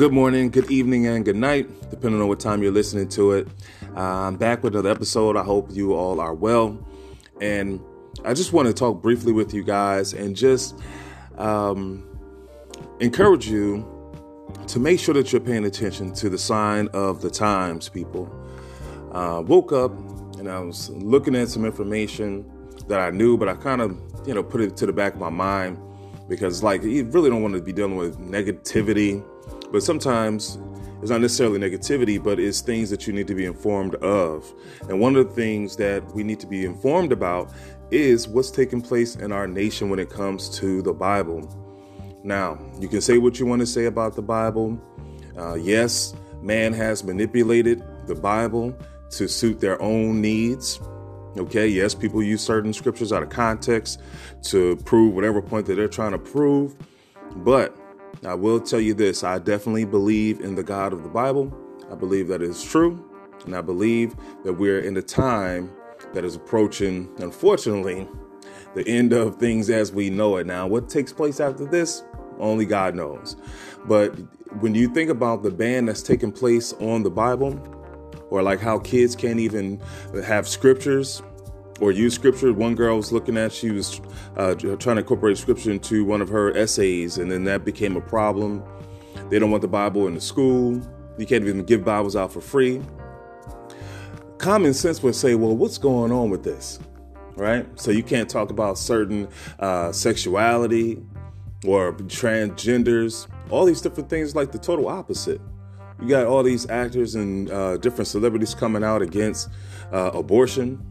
Good morning, good evening, and good night, depending on what time you're listening to it. Uh, I'm back with another episode. I hope you all are well. And I just want to talk briefly with you guys and just um, encourage you to make sure that you're paying attention to the sign of the times, people. Uh, woke up and I was looking at some information that I knew, but I kind of, you know, put it to the back of my mind because, like, you really don't want to be dealing with negativity but sometimes it's not necessarily negativity, but it's things that you need to be informed of. And one of the things that we need to be informed about is what's taking place in our nation when it comes to the Bible. Now, you can say what you want to say about the Bible. Uh, yes, man has manipulated the Bible to suit their own needs. Okay, yes, people use certain scriptures out of context to prove whatever point that they're trying to prove. But I will tell you this I definitely believe in the God of the Bible. I believe that is true. And I believe that we're in a time that is approaching, unfortunately, the end of things as we know it. Now, what takes place after this, only God knows. But when you think about the ban that's taking place on the Bible, or like how kids can't even have scriptures or use scripture. One girl was looking at, she was uh, trying to incorporate scripture into one of her essays, and then that became a problem. They don't want the Bible in the school. You can't even give Bibles out for free. Common sense would say, well, what's going on with this? Right? So you can't talk about certain uh, sexuality or transgenders, all these different things, like the total opposite. You got all these actors and uh, different celebrities coming out against uh, abortion,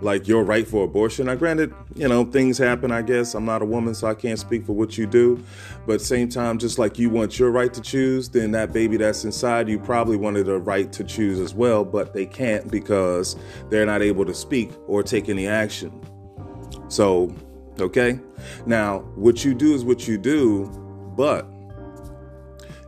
like your right for abortion. Now, granted, you know, things happen, I guess. I'm not a woman, so I can't speak for what you do. But same time, just like you want your right to choose, then that baby that's inside you probably wanted a right to choose as well, but they can't because they're not able to speak or take any action. So, okay? Now, what you do is what you do, but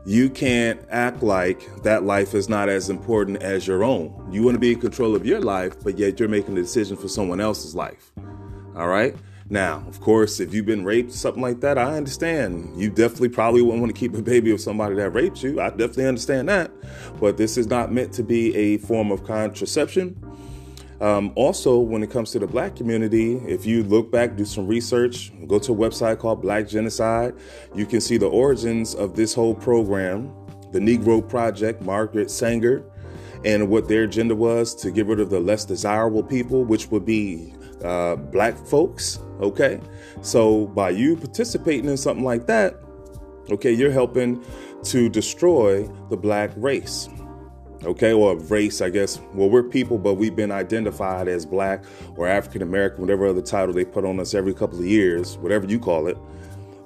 you can't act like that life is not as important as your own. You want to be in control of your life, but yet you're making a decision for someone else's life. All right? Now, of course, if you've been raped, something like that, I understand. You definitely probably wouldn't want to keep a baby of somebody that raped you. I definitely understand that. But this is not meant to be a form of contraception. Um, also, when it comes to the black community, if you look back, do some research, go to a website called Black Genocide, you can see the origins of this whole program, the Negro Project, Margaret Sanger, and what their agenda was to get rid of the less desirable people, which would be uh, black folks. Okay. So by you participating in something like that, okay, you're helping to destroy the black race okay, or race, I guess. Well, we're people, but we've been identified as black or African American, whatever other title they put on us every couple of years, whatever you call it.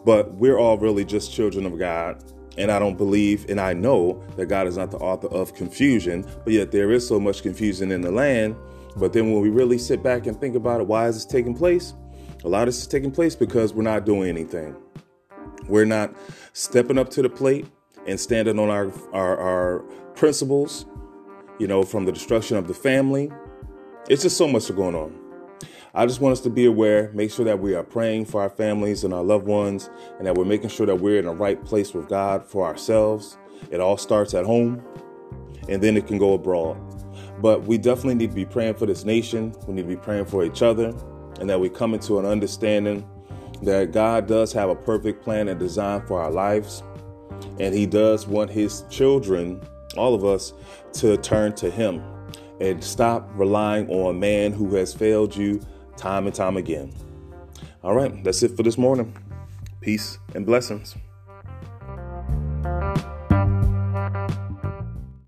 But we're all really just children of God. And I don't believe and I know that God is not the author of confusion, but yet there is so much confusion in the land. But then when we really sit back and think about it, why is this taking place? A lot of this is taking place because we're not doing anything. We're not stepping up to the plate and standing on our, our, our principles, you know, from the destruction of the family. It's just so much going on. I just want us to be aware, make sure that we are praying for our families and our loved ones, and that we're making sure that we're in the right place with God for ourselves. It all starts at home, and then it can go abroad. But we definitely need to be praying for this nation. We need to be praying for each other, and that we come into an understanding that God does have a perfect plan and design for our lives, and He does want His children all of us, to turn to Him and stop relying on a man who has failed you time and time again. All right, that's it for this morning. Peace and blessings.